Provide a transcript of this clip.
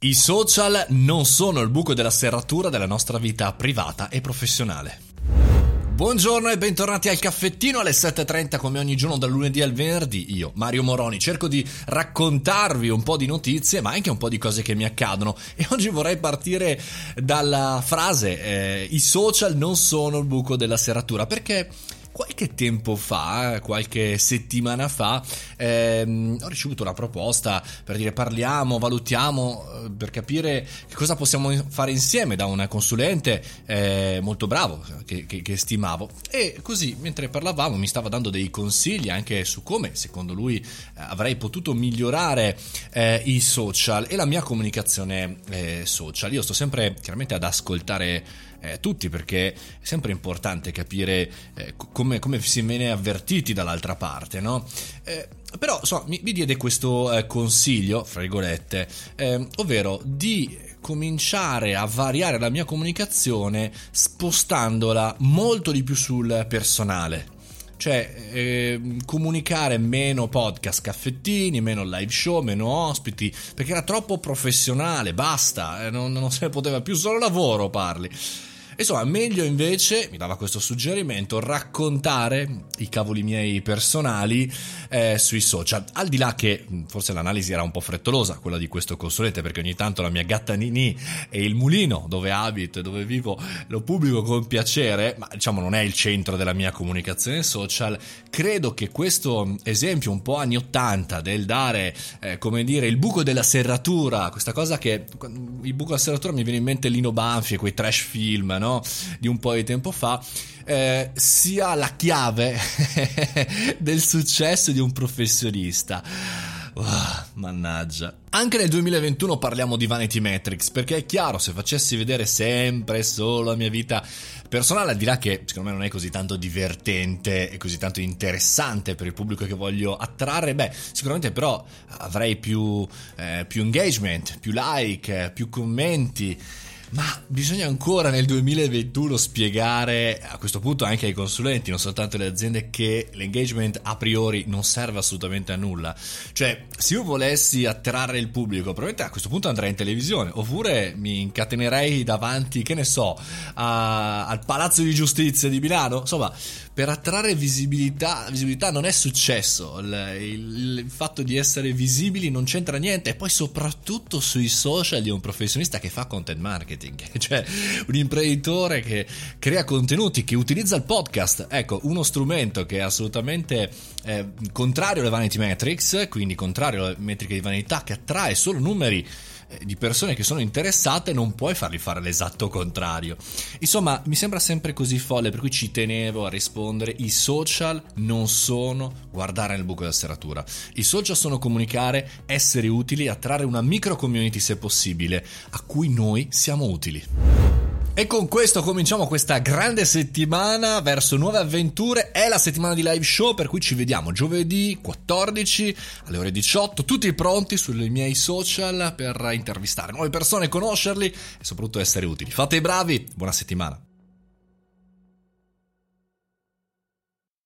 I social non sono il buco della serratura della nostra vita privata e professionale. Buongiorno e bentornati al caffettino alle 7.30 come ogni giorno dal lunedì al venerdì. Io, Mario Moroni, cerco di raccontarvi un po' di notizie ma anche un po' di cose che mi accadono e oggi vorrei partire dalla frase eh, i social non sono il buco della serratura perché qualche tempo fa, qualche settimana fa, ehm, ho ricevuto una proposta per dire parliamo, valutiamo, eh, per capire che cosa possiamo fare insieme da un consulente eh, molto bravo che, che, che, stimavo. E così, mentre parlavamo, mi stava dando dei consigli anche su come, secondo lui, eh, avrei potuto migliorare eh, i social e la mia comunicazione eh, social. Io sto sempre chiaramente ad ascoltare eh, tutti perché è sempre importante capire eh, come, come, si viene avvertiti dall'altra parte, no? Eh, però so, mi, mi, diede questo eh, consiglio, fra virgolette, ehm, ovvero di cominciare a variare la mia comunicazione spostandola molto di più sul personale cioè eh, comunicare meno podcast caffettini, meno live show, meno ospiti, perché era troppo professionale, basta, eh, non, non se ne poteva più, solo lavoro parli. Insomma, meglio invece, mi dava questo suggerimento, raccontare i cavoli miei personali eh, sui social. Al di là che forse l'analisi era un po' frettolosa, quella di questo consulente, perché ogni tanto la mia gatta Nini e il mulino dove abito e dove vivo lo pubblico con piacere, ma diciamo non è il centro della mia comunicazione social. Credo che questo esempio un po' anni 80 del dare, eh, come dire, il buco della serratura, questa cosa che il buco della serratura mi viene in mente Lino Banfi e quei trash film, no? No? di un po' di tempo fa, eh, sia la chiave del successo di un professionista. Oh, mannaggia. Anche nel 2021 parliamo di Vanity Metrics, perché è chiaro, se facessi vedere sempre solo la mia vita personale, al di là che secondo me non è così tanto divertente e così tanto interessante per il pubblico che voglio attrarre, beh, sicuramente però avrei più, eh, più engagement, più like, più commenti ma bisogna ancora nel 2021 spiegare a questo punto anche ai consulenti, non soltanto alle aziende, che l'engagement a priori non serve assolutamente a nulla. Cioè, se io volessi attrarre il pubblico, probabilmente a questo punto andrei in televisione, oppure mi incatenerei davanti, che ne so, a, al Palazzo di Giustizia di Milano. Insomma, per attrarre visibilità, visibilità non è successo. Il, il, il fatto di essere visibili non c'entra niente. E poi, soprattutto sui social di un professionista che fa content marketing cioè un imprenditore che crea contenuti, che utilizza il podcast, ecco, uno strumento che è assolutamente eh, contrario alle vanity metrics, quindi contrario alle metriche di vanità, che attrae solo numeri di persone che sono interessate non puoi fargli fare l'esatto contrario. Insomma, mi sembra sempre così folle, per cui ci tenevo a rispondere, i social non sono guardare nel buco della serratura. I social sono comunicare, essere utili, attrarre una micro community se possibile, a cui noi siamo utili. E con questo cominciamo questa grande settimana verso nuove avventure. È la settimana di live show, per cui ci vediamo giovedì 14 alle ore 18, tutti pronti sui miei social per intervistare nuove persone, conoscerli e soprattutto essere utili. Fate i bravi, buona settimana.